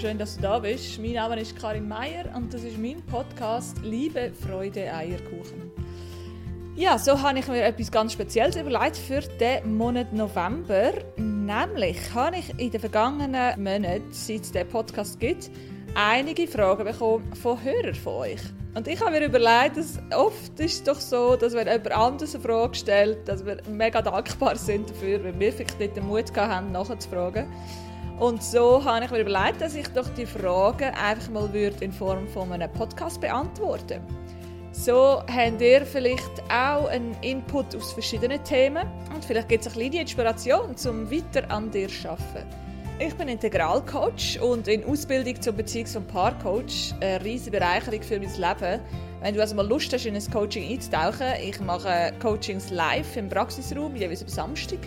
Schön, dass du da bist. Mein Name ist Karin Meier und das ist mein Podcast Liebe, Freude, Eierkuchen. Ja, so habe ich mir etwas ganz Spezielles überlegt für den Monat November. Nämlich habe ich in den vergangenen Monaten, seit es den Podcast gibt, einige Fragen bekommen von Hörern von euch. Und ich habe mir überlegt, dass oft ist es doch so, dass wenn jemand anderes eine Frage stellt, dass wir mega dankbar sind dafür, wenn wir vielleicht nicht den Mut haben, nachzufragen. Und so habe ich mir überlegt, dass ich doch die Fragen einfach mal in Form von einem Podcast beantworten. So habt ihr vielleicht auch einen Input aus verschiedenen Themen und vielleicht gibt es eine kleine Inspiration, um weiter an dir zu arbeiten. Ich bin Integralcoach und in Ausbildung zum Beziehungs- und Paarcoach eine riesige Bereicherung für mein Leben. Wenn du also mal Lust hast, in ein Coaching einzutauchen, ich mache Coachings live im Praxisraum, jeweils am Samstag,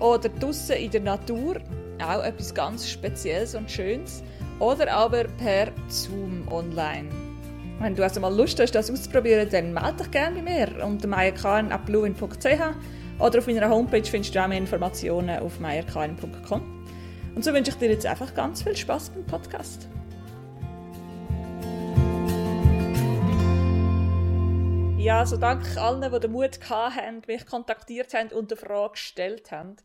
oder draußen in der Natur, auch etwas ganz Spezielles und Schönes, oder aber per Zoom online. Wenn du also mal Lust hast, das auszuprobieren, dann melde dich gerne bei mir unter meierkn.bluin.ch oder auf meiner Homepage findest du auch mehr Informationen auf meierkn.com. Und so wünsche ich dir jetzt einfach ganz viel Spaß beim Podcast. Ja, also danke allen, die den Mut hatten, mich kontaktiert haben und eine Frage gestellt haben.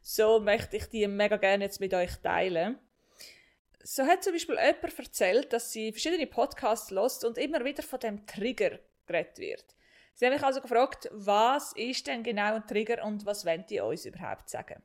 So möchte ich die mega gerne jetzt mit euch teilen so hat zum Beispiel jemand erzählt, dass sie verschiedene Podcasts lost und immer wieder von dem Trigger geredet wird. Sie haben mich also gefragt, was ist denn genau ein Trigger und was wollen die uns überhaupt sagen?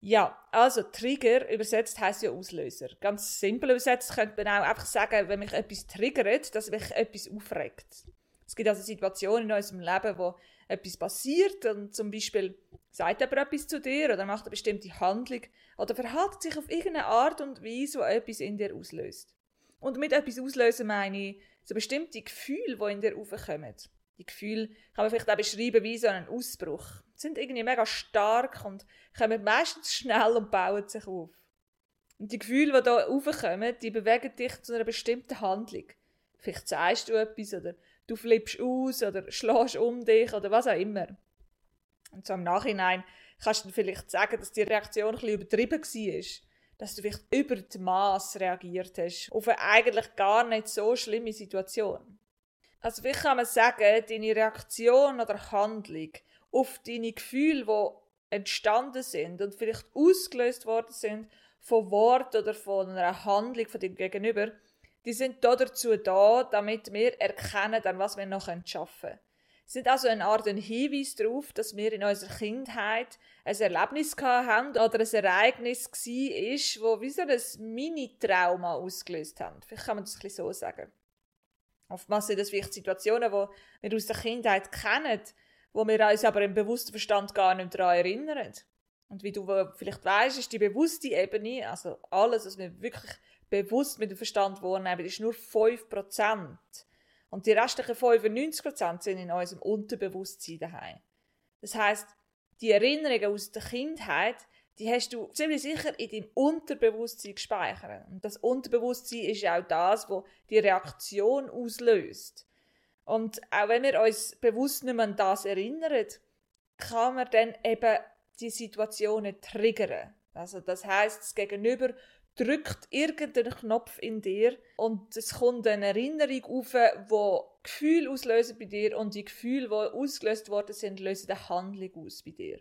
Ja, also Trigger übersetzt heißt ja Auslöser. Ganz simpel übersetzt könnte man auch einfach sagen, wenn mich etwas triggert, dass mich etwas aufregt. Es gibt also Situationen in unserem Leben, wo etwas passiert und zum Beispiel sagt jemand etwas zu dir oder macht eine bestimmte Handlung oder verhält sich auf irgendeine Art und Weise, die etwas in dir auslöst. Und mit etwas auslösen meine ich so bestimmte Gefühle, die in dir aufkommen. Die Gefühle kann man vielleicht auch beschreiben wie so einen Ausbruch. Sie sind irgendwie mega stark und kommen meistens schnell und bauen sich auf. Und die Gefühle, die hier aufkommen, die bewegen dich zu einer bestimmten Handlung. Vielleicht sagst du etwas oder du flippst aus oder schlägst um dich oder was auch immer. Und so im Nachhinein kannst du vielleicht sagen, dass die Reaktion bisschen übertrieben war. Dass du vielleicht über das Maß reagiert hast auf eine eigentlich gar nicht so schlimme Situation. Also wie kann man sagen, deine Reaktion oder Handlung auf deine Gefühle, die entstanden sind und vielleicht ausgelöst worden sind von Wort oder von einer Handlung von dem Gegenüber, die sind da dazu da, damit wir erkennen, an was wir noch schaffen können. Sie sind also eine Art Hinweis darauf, dass wir in unserer Kindheit ein Erlebnis haben oder ein Ereignis war, wo wie so ein Mini-Trauma ausgelöst haben. Vielleicht kann man das ein bisschen so sagen. Oftmals sind das vielleicht Situationen, die wir aus der Kindheit kennen, wo wir uns aber im bewussten Verstand gar nicht daran erinnern. Und wie du vielleicht weißt, ist die bewusste Ebene, also alles, was wir wirklich bewusst mit dem Verstand wahrnehmen, ist nur 5%. Und die restlichen 95% sind in unserem Unterbewusstsein daheim. Das heißt, die Erinnerungen aus der Kindheit, die hast du ziemlich sicher in deinem Unterbewusstsein gespeichert. Und das Unterbewusstsein ist auch das, wo die Reaktion auslöst. Und auch wenn wir uns bewusst nicht mehr an das erinnern, kann man dann eben die Situationen triggern. Also das heißt, das Gegenüber drückt irgendeinen Knopf in dir und es kommt eine Erinnerung auf, wo Gefühle auslösen bei dir und die Gefühle, die ausgelöst worden sind, lösen eine Handlung aus bei dir.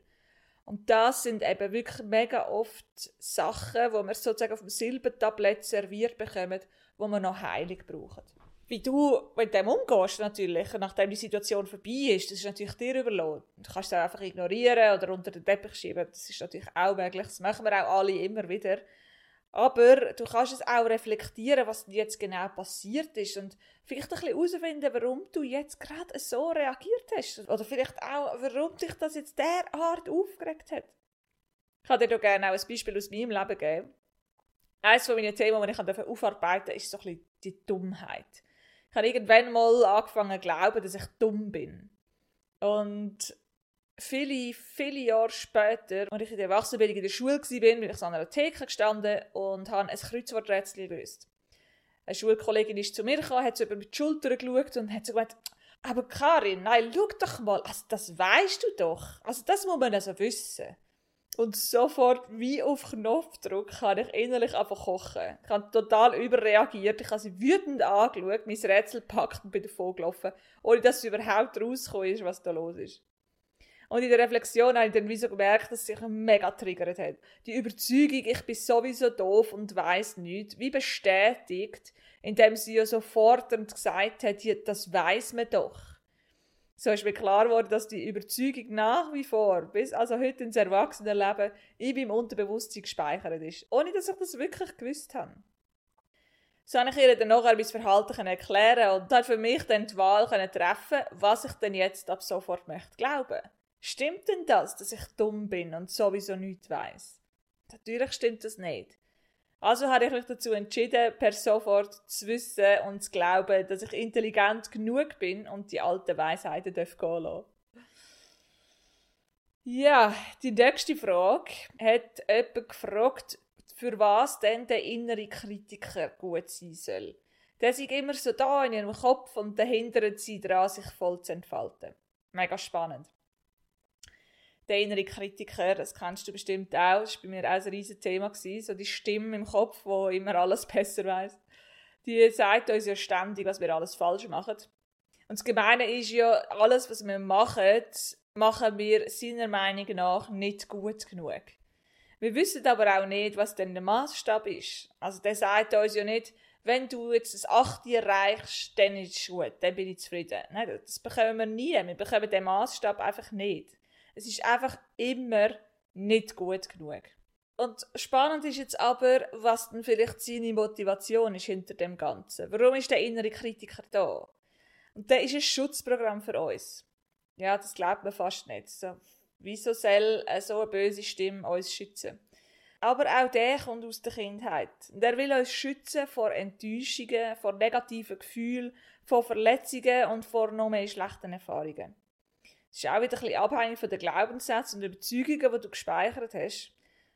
Und das sind eben wirklich mega oft Sachen, wo man sozusagen auf dem Silbertablett serviert bekommen, wo man noch Heilung braucht. Wie du mit dem umgehst, natürlich, nachdem die Situation vorbei ist, das ist natürlich dir überlassen. Du kannst es einfach ignorieren oder unter den Teppich schieben. Das ist natürlich auch möglich. Das machen wir auch alle immer wieder. Aber du kannst es auch reflektieren, was jetzt genau passiert ist und vielleicht ein bisschen herausfinden, warum du jetzt gerade so reagiert hast. Oder vielleicht auch, warum dich das jetzt derart aufgeregt hat. Ich kann dir da gerne auch ein Beispiel aus meinem Leben geben. Eines von meinen Themen, die ich aufarbeiten durfte, ist so ein bisschen die Dummheit. Ich habe irgendwann mal angefangen zu glauben, dass ich dumm bin. Und viele, viele Jahre später, als ich in der Erwachsenenbildung in der Schule war, bin ich an einer Theke gestanden und habe ein Kreuzworträtsel gelöst. Eine Schulkollegin ist zu mir gekommen, hat so über die Schulter geschaut und hat so gesagt, aber Karin, nein, schau doch mal, also das weißt du doch. Also das muss man also wissen. Und sofort, wie auf Knopfdruck, kann ich innerlich einfach kochen. Ich habe total überreagiert. Ich habe sie wütend angeschaut, mein Rätsel packt und bin davon gelaufen, ohne dass es überhaupt rausgekommen ist, was da los ist. Und in der Reflexion habe ich dann wie so gemerkt, dass es sich mega triggert hat. Die Überzeugung, ich bin sowieso doof und weiß nichts, wie bestätigt, indem sie ja so fordernd gesagt hat, das weiß man doch. So ist mir klar geworden, dass die Überzeugung nach wie vor, bis also heute ins Erwachsenenleben, in meinem Unterbewusstsein gespeichert ist. Ohne dass ich das wirklich gewusst habe. So konnte ich ihr dann nachher mein Verhalten erklären und hat für mich dann die Wahl treffen was ich denn jetzt ab sofort möchte glauben. Stimmt denn das, dass ich dumm bin und sowieso nichts weiß? Natürlich stimmt das nicht. Also habe ich mich dazu entschieden, per sofort zu wissen und zu glauben, dass ich intelligent genug bin und die alten Weisheiten gehen lassen. Ja, die nächste Frage hat jemand gefragt, für was denn der innere Kritiker gut sein soll. Der ist immer so da in ihrem Kopf und dahinter sie daran, sich voll zu entfalten. Mega spannend der innere Kritiker, das kennst du bestimmt auch, das war bei mir auch ein riesiges Thema, so die Stimme im Kopf, wo immer alles besser weiß. Die sagt uns ja ständig, was wir alles falsch machen. Und das Gemeine ist ja, alles, was wir machen, machen wir seiner Meinung nach nicht gut genug. Wir wissen aber auch nicht, was denn der Maßstab ist. Also der sagt uns ja nicht, wenn du jetzt das 8 erreichst, dann ist es gut, dann bin ich zufrieden. Nein, das bekommen wir nie. Wir bekommen den Maßstab einfach nicht. Es ist einfach immer nicht gut genug. Und spannend ist jetzt aber, was denn vielleicht seine Motivation ist hinter dem Ganzen. Warum ist der innere Kritiker da? Und der ist ein Schutzprogramm für uns. Ja, das glaubt man fast nicht. So, wieso soll so eine böse Stimme uns schützen? Aber auch der kommt aus der Kindheit. Der will uns schützen vor Enttäuschungen, vor negativen Gefühlen, vor Verletzungen und vor noch mehr schlechten Erfahrungen. Es ist auch wieder ein bisschen abhängig von den Glaubenssätzen und Überzeugungen, die du gespeichert hast.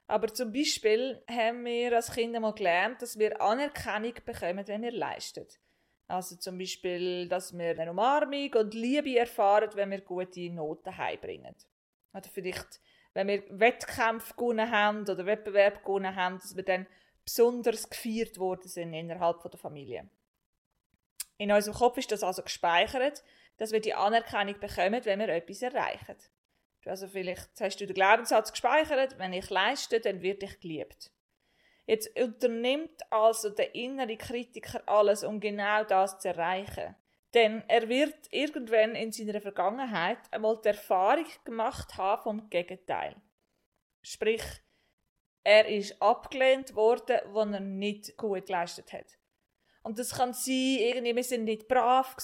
Aber zum Beispiel haben wir als Kinder mal gelernt, dass wir Anerkennung bekommen, wenn wir leisten. Also zum Beispiel, dass wir eine Umarmung und Liebe erfahren, wenn wir gute Noten heimbringen. Oder vielleicht, wenn wir Wettkämpfe gewonnen haben oder Wettbewerb gewonnen haben, dass wir dann besonders gefeiert worden sind innerhalb der Familie. In unserem Kopf ist das also gespeichert dass wir die Anerkennung bekommen, wenn wir etwas erreichen. Also vielleicht hast du den Glaubenssatz gespeichert, wenn ich leiste, dann wird ich geliebt. Jetzt unternimmt also der innere Kritiker alles, um genau das zu erreichen. Denn er wird irgendwann in seiner Vergangenheit einmal die Erfahrung gemacht haben vom Gegenteil. Sprich, er ist abgelehnt worden, wo er nicht gut geleistet hat. Und das kann sein, irgendwie, wir sind nicht brav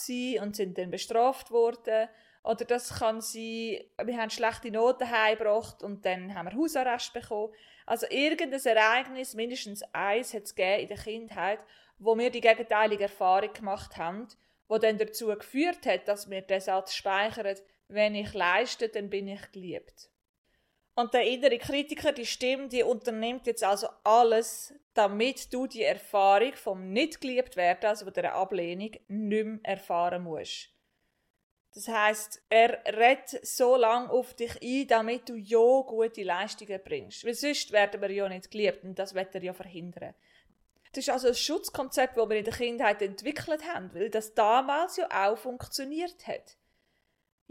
und sind dann bestraft worden. Oder das kann sein, wir haben schlechte Noten heimgebracht und dann haben wir Hausarrest bekommen. Also irgendein Ereignis, mindestens eins, hat es in der Kindheit, wo wir die gegenteilige Erfahrung gemacht haben, wo dann dazu geführt hat, dass wir den Satz speichern, wenn ich leiste, dann bin ich geliebt. Und der innere Kritiker, die Stimme, die unternimmt jetzt also alles, damit du die Erfahrung vom nicht geliebt werden, also von der Ablehnung, nicht mehr erfahren musst. Das heißt, er redet so lange auf dich ein, damit du ja gute Leistungen bringst. Weil sonst werden wir ja nicht geliebt und das wird er ja verhindern. Das ist also ein Schutzkonzept, das wir in der Kindheit entwickelt haben, weil das damals ja auch funktioniert hat.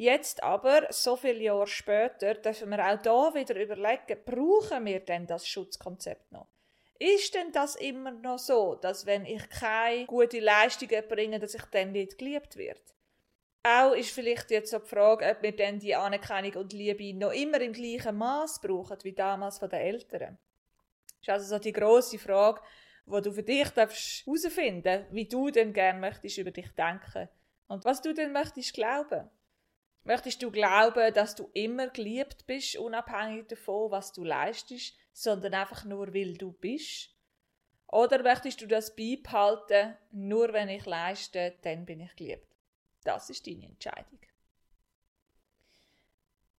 Jetzt aber, so viele Jahre später, dürfen wir auch da wieder überlegen, brauchen wir denn das Schutzkonzept noch? Ist denn das immer noch so, dass wenn ich keine gute Leistungen bringe, dass ich dann nicht geliebt wird? Auch ist vielleicht jetzt so die Frage, ob wir denn die Anerkennung und Liebe noch immer im gleichen Maß brauchen wie damals von den Eltern. Das ist also so die große Frage, wo du für dich herausfinden wie du denn gern möchtest über dich denken und was du denn möchtest glauben. Möchtest du glauben, dass du immer geliebt bist, unabhängig davon, was du leistest, sondern einfach nur, weil du bist? Oder möchtest du das beibehalten, nur wenn ich leiste, dann bin ich geliebt? Das ist deine Entscheidung.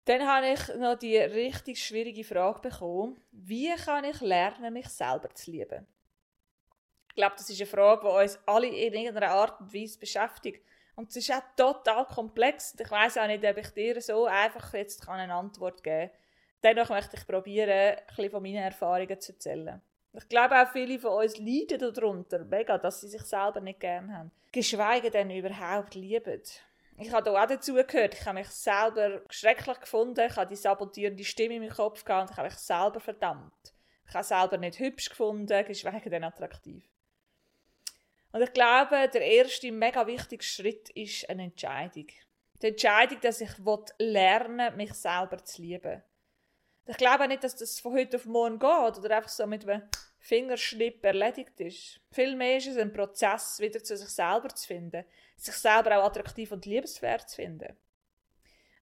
Dann habe ich noch die richtig schwierige Frage bekommen. Wie kann ich lernen, mich selber zu lieben? Ich glaube, das ist eine Frage, die uns alle in irgendeiner Art und Weise beschäftigt. Und es ist auch total komplex. Ich weiß auch nicht, ob ich dir so einfach jetzt eine Antwort geben kann. dennoch möchte ich probieren, bisschen von meinen Erfahrungen zu erzählen. Ich glaube auch viele von uns leiden darunter, mega, dass sie sich selber nicht gern haben. Geschweige denn überhaupt lieben. Ich habe da auch dazu gehört. Ich habe mich selber schrecklich gefunden. Ich habe die sabotierende Stimme in meinem Kopf gehabt und ich habe mich selber verdammt. Ich habe selber nicht hübsch gefunden, geschweige denn attraktiv. Und ich glaube, der erste mega wichtige Schritt ist eine Entscheidung. Die Entscheidung, dass ich lernen mich selber zu lieben. Ich glaube nicht, dass das von heute auf morgen geht oder einfach so mit einem Fingerschnipp erledigt ist. Vielmehr ist es ein Prozess, wieder zu sich selber zu finden, sich selber auch attraktiv und liebenswert zu finden.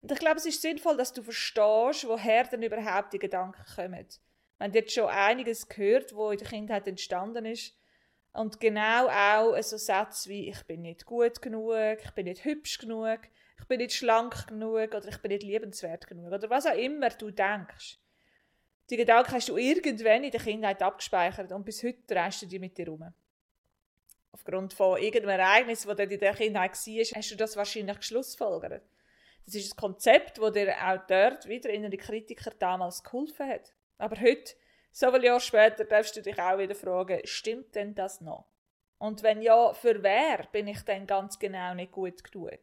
Und ich glaube, es ist sinnvoll, dass du verstehst, woher denn überhaupt die Gedanken kommen. Wir haben jetzt schon einiges gehört, wo in der Kindheit entstanden ist. Und genau auch so Sätze wie ich bin nicht gut genug, ich bin nicht hübsch genug, ich bin nicht schlank genug oder ich bin nicht liebenswert genug oder was auch immer du denkst. Die Gedanken hast du irgendwann in der Kindheit abgespeichert und bis heute drehst du die mit dir rum. Aufgrund von irgendeinem Ereignis, das in der Kindheit war, hast du das wahrscheinlich geschlussfolgert. Das ist ein Konzept, das dir auch dort wieder in den Kritiker damals geholfen hat. Aber heute so viele Jahre später darfst du dich auch wieder fragen, stimmt denn das noch? Und wenn ja, für wer bin ich denn ganz genau nicht gut genug?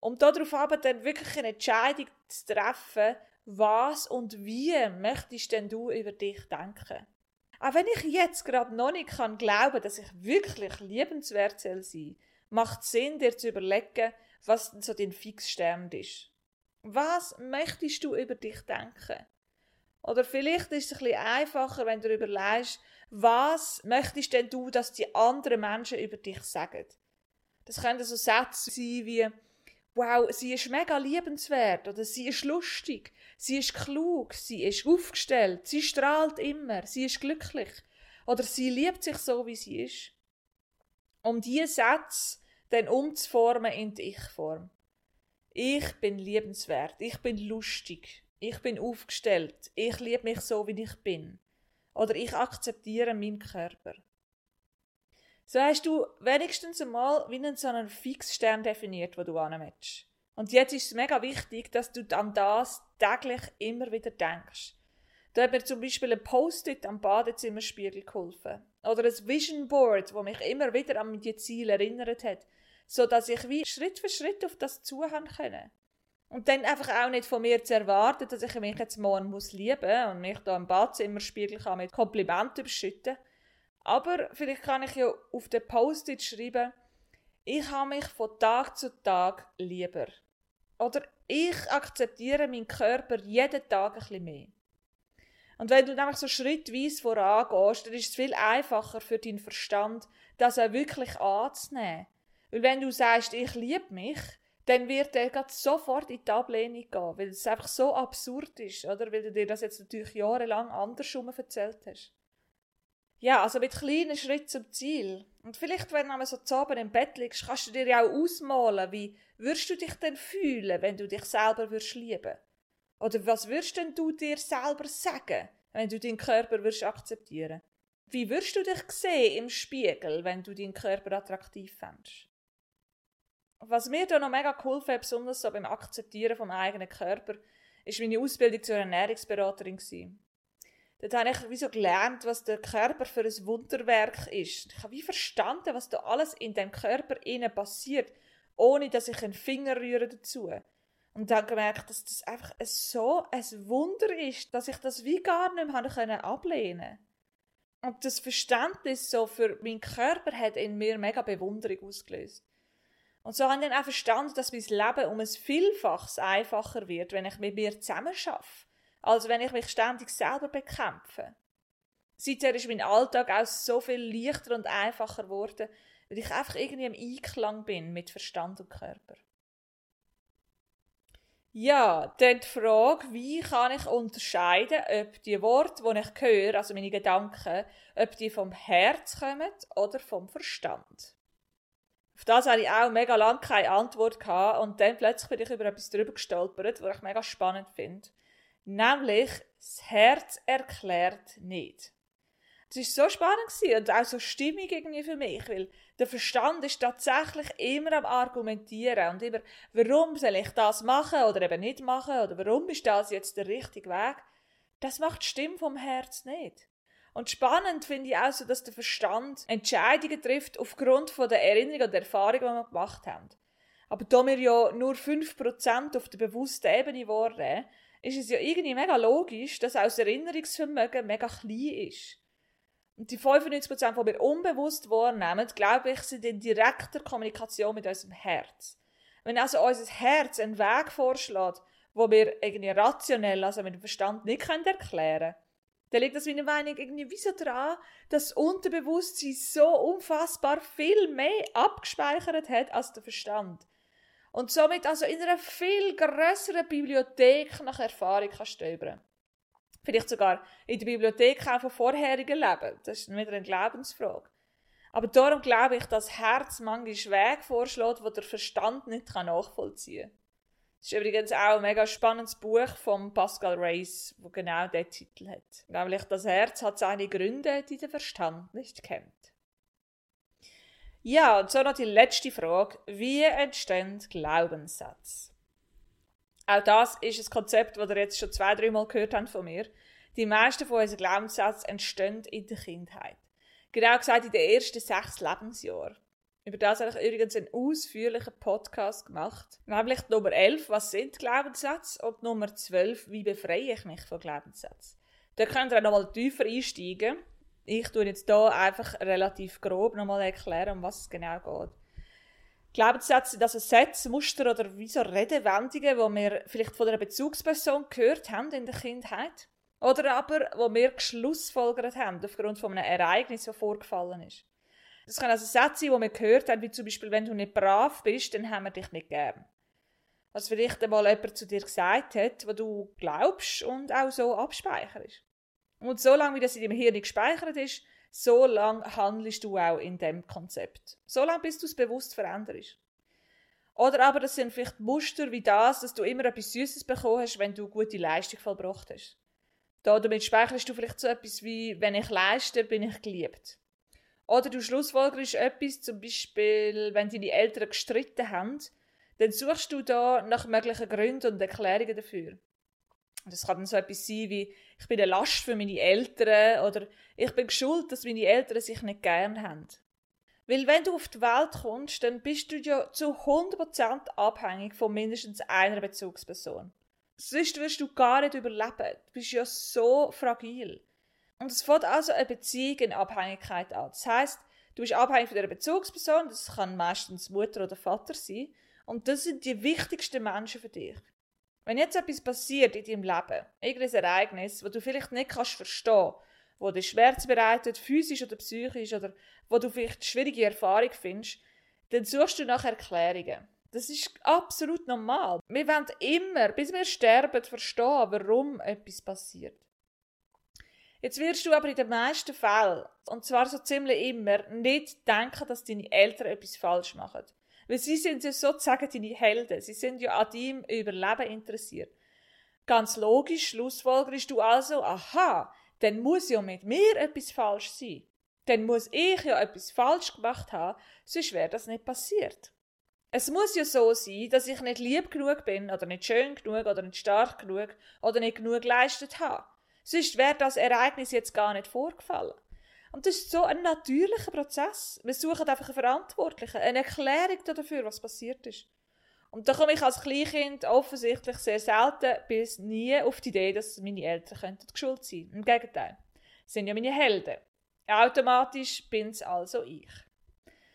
Um darauf aber dann wirklich eine Entscheidung zu treffen, was und wie möchtest denn du über dich denken? Auch wenn ich jetzt gerade noch nicht kann glauben, dass ich wirklich liebenswert sein soll, macht es Sinn, dir zu überlegen, was denn so dein Fixstern ist. Was möchtest du über dich denken? Oder vielleicht ist es ein bisschen einfacher, wenn du überlegst, was möchtest denn du, dass die anderen Menschen über dich sagen? Das können so Sätze sein wie, wow, sie ist mega liebenswert oder sie ist lustig, sie ist klug, sie ist aufgestellt, sie strahlt immer, sie ist glücklich oder sie liebt sich so, wie sie ist. Um diese Sätze dann umzuformen in die Ich-Form. Ich bin liebenswert, ich bin lustig, ich bin aufgestellt. Ich liebe mich so, wie ich bin. Oder ich akzeptiere meinen Körper. So hast du wenigstens einmal wie einen so einen Fixstern definiert, wo du anmetst. Und jetzt ist es mega wichtig, dass du an das täglich immer wieder denkst. Da hat mir zum Beispiel ein Post-it am Badezimmerspiegel geholfen. Oder ein Vision Board, wo mich immer wieder an die Ziele erinnert hat, so dass ich wie Schritt für Schritt auf das zuhören können. Und dann einfach auch nicht von mir zu erwarten, dass ich mich jetzt morgen muss lieben und mich da im Badzimmerspiegel kann mit Komplimenten überschütten. Aber vielleicht kann ich ja auf den Post-it schreiben, ich habe mich von Tag zu Tag lieber. Oder ich akzeptiere meinen Körper jeden Tag ein bisschen mehr. Und wenn du nämlich so schrittweise vorangehst, dann ist es viel einfacher für deinen Verstand, das auch wirklich anzunehmen. Weil wenn du sagst, ich liebe mich, dann wird er sofort in die Ablehnung gehen, weil es einfach so absurd ist, oder? Weil du dir das jetzt natürlich jahrelang andersrum erzählt hast. Ja, also mit kleinen Schritten zum Ziel. Und vielleicht, wenn du so zusammen im Bett liegst, kannst du dir ja auch ausmalen, wie würdest du dich denn fühlen, wenn du dich selber würdest lieben? Oder was würdest denn du dir selber sagen, wenn du deinen Körper würdest akzeptieren? Wie würdest du dich sehen im Spiegel, wenn du deinen Körper attraktiv fändest? Was mir da noch mega geholfen hat, besonders so beim Akzeptieren vom eigenen Körper, ist meine Ausbildung zur Ernährungsberaterin gewesen. Dort habe ich wie so gelernt, was der Körper für ein Wunderwerk ist. Ich habe wie verstanden, was da alles in dem Körper innen passiert, ohne dass ich einen Finger rühre dazu. Und dann gemerkt, dass das einfach so ein Wunder ist, dass ich das wie gar nicht mehr ablehnen konnte. Und das Verständnis so für meinen Körper hat in mir mega Bewunderung ausgelöst. Und so habe ich dann auch verstanden, dass mein Leben um ein Vielfaches einfacher wird, wenn ich mit mir zusammen schaffe, als wenn ich mich ständig selber bekämpfe. Seither ist mein Alltag auch so viel leichter und einfacher geworden, weil ich einfach irgendwie im Einklang bin mit Verstand und Körper. Ja, dann die Frage, wie kann ich unterscheiden, ob die Worte, die ich höre, also meine Gedanken, ob die vom Herz kommen oder vom Verstand. Auf das hatte ich auch mega lange keine Antwort gehabt und dann plötzlich bin ich über etwas drüber gestolpert, was ich mega spannend finde. Nämlich, das Herz erklärt nicht. Das war so spannend und auch so stimmig irgendwie für mich, weil der Verstand ist tatsächlich immer am Argumentieren und immer, warum soll ich das machen oder eben nicht machen oder warum ist das jetzt der richtige Weg. Das macht die Stimme vom Herz nicht. Und spannend finde ich auch dass der Verstand Entscheidungen trifft aufgrund von der Erinnerung und der Erfahrung, die wir gemacht haben. Aber da wir ja nur 5% auf der bewussten Ebene waren, ist es ja irgendwie mega logisch, dass auch das Erinnerungsvermögen mega klein ist. Und die 95%, die wir unbewusst wahrnehmen, glaube ich, sind in direkter Kommunikation mit unserem Herz. Wenn also unser Herz einen Weg vorschlägt, wo wir irgendwie rationell, also mit dem Verstand nicht erklären können, dann liegt das meiner Meinung irgendwie wie so dran, dass das Unterbewusstsein so unfassbar viel mehr abgespeichert hat als der Verstand. Und somit also in einer viel größeren Bibliothek nach Erfahrung kann stöbern. Vielleicht sogar in der Bibliothek auch von vorherigen Leben. Das ist wieder eine Glaubensfrage. Aber darum glaube ich, dass das Herz manchmal Wege vorschlägt, wo der Verstand nicht nachvollziehen kann. Das ist übrigens auch ein mega spannendes Buch von Pascal Reis, wo genau diesen Titel hat. Nämlich das Herz hat seine Gründe, die der Verstand nicht kennt. Ja, und so noch die letzte Frage. Wie entstehen Glaubenssätze? Auch das ist ein Konzept, das ihr jetzt schon zwei, dreimal gehört habt von mir. Die meisten von unseren Glaubenssätzen entstehen in der Kindheit. Genau gesagt in den ersten sechs Lebensjahren. Über das habe ich übrigens einen ausführlichen Podcast gemacht. Nämlich Nummer 11, was sind Glaubenssätze? Und Nummer 12, wie befreie ich mich von Glaubenssätzen? Da könnt ihr auch nochmal tiefer einsteigen. Ich tue jetzt hier einfach relativ grob nochmal erklären, um was es genau geht. Glaubenssätze sind Sätze, Muster oder wie so Redewendungen, die wir vielleicht von einer Bezugsperson gehört haben in der Kindheit. Oder aber, wo wir geschlussfolgert haben aufgrund von einem Ereignis, das vorgefallen ist. Das kann also Sätze sein, die wir gehört haben, wie zum Beispiel, wenn du nicht brav bist, dann haben wir dich nicht gern. Was vielleicht einmal jemand zu dir gesagt hat, was du glaubst und auch so abspeicherst. Und so lange, wie das in deinem Hirn gespeichert ist, so lange handelst du auch in dem Konzept. So lange, bis du es bewusst veränderst. Oder aber das sind vielleicht Muster wie das, dass du immer etwas Süßes bekommen hast, wenn du gute Leistung vollbracht hast. Da damit speicherst du vielleicht so etwas wie, wenn ich leiste, bin ich geliebt. Oder du schlussfolgerst etwas, zum Beispiel, wenn deine Eltern gestritten haben, dann suchst du da nach möglichen Gründen und Erklärungen dafür. Das kann dann so etwas sein wie, ich bin eine Last für meine Eltern oder ich bin schuld, dass meine Eltern sich nicht gern haben. Weil wenn du auf die Welt kommst, dann bist du ja zu 100% abhängig von mindestens einer Bezugsperson. Sonst wirst du gar nicht überleben. Du bist ja so fragil. Und es fängt also eine Beziehung in Abhängigkeit an. Das heißt, du bist abhängig von der Bezugsperson, das kann meistens Mutter oder Vater sein, und das sind die wichtigsten Menschen für dich. Wenn jetzt etwas passiert in deinem Leben, irgendein Ereignis, wo du vielleicht nicht kannst verstehen, wo dir Schmerz bereitet, physisch oder psychisch, oder wo du vielleicht schwierige Erfahrung findest, dann suchst du nach Erklärungen. Das ist absolut normal. Wir wollen immer, bis wir sterben, verstehen, warum etwas passiert. Jetzt wirst du aber in den meisten Fällen, und zwar so ziemlich immer, nicht denken, dass deine Eltern etwas falsch machen. Weil sie sind ja sozusagen deine Helden. Sie sind ja an deinem Überleben interessiert. Ganz logisch schlussfolgerst du also, aha, dann muss ja mit mir etwas falsch sein. Dann muss ich ja etwas falsch gemacht haben, sonst wäre das nicht passiert. Es muss ja so sein, dass ich nicht lieb genug bin, oder nicht schön genug, oder nicht stark genug, oder nicht genug geleistet habe. Sonst wäre das Ereignis jetzt gar nicht vorgefallen. Und das ist so ein natürlicher Prozess. Wir suchen einfach einen Verantwortlichen, eine Erklärung dafür, was passiert ist. Und da komme ich als Kleinkind offensichtlich sehr selten bis nie auf die Idee, dass meine Eltern könnten schuld sein. Im Gegenteil, sie sind ja meine Helden. Automatisch bin es also ich.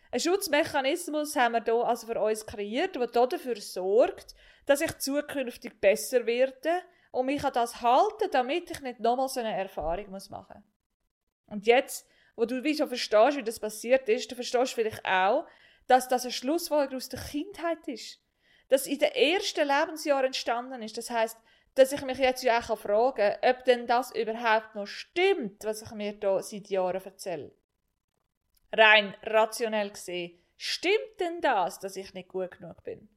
Ein Schutzmechanismus haben wir hier also für uns kreiert, der dafür sorgt, dass ich zukünftig besser werde und mich an das halten, damit ich nicht nochmal so eine Erfahrung muss machen muss. Und jetzt, wo du wie so verstehst, wie das passiert ist, du verstehst vielleicht auch, dass das ein Schlussfolgerung aus der Kindheit ist. Dass in den ersten Lebensjahren entstanden ist. Das heißt, dass ich mich jetzt ja auch fragen kann, ob denn das überhaupt noch stimmt, was ich mir da seit Jahren erzähle. Rein rationell gesehen, stimmt denn das, dass ich nicht gut genug bin?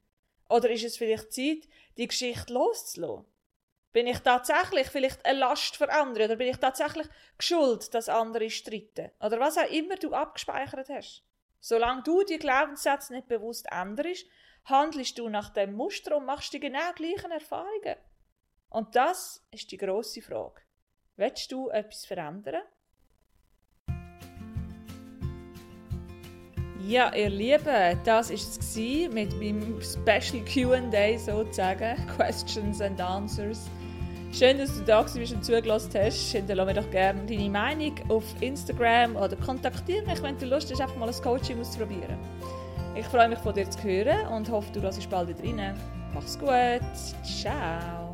Oder ist es vielleicht Zeit, die Geschichte loszulassen? Bin ich tatsächlich vielleicht eine Last für andere oder bin ich tatsächlich geschuld, dass andere streiten? Oder was auch immer du abgespeichert hast. Solange du die Glaubenssätze nicht bewusst änderst, handelst du nach dem Muster und machst die genau gleichen Erfahrungen. Und das ist die große Frage. Willst du etwas verändern? Ja, ihr Lieben, das war es mit meinem Special QA sozusagen. Questions and Answers. Schön, dass du da bist und zugelassen hast. Hinterlasse mir doch gerne deine Meinung auf Instagram oder kontaktiere mich, wenn du Lust hast, einfach mal ein Coaching auszuprobieren. Ich freue mich, von dir zu hören und hoffe, du lässt bald wieder rein. Mach's gut. Ciao.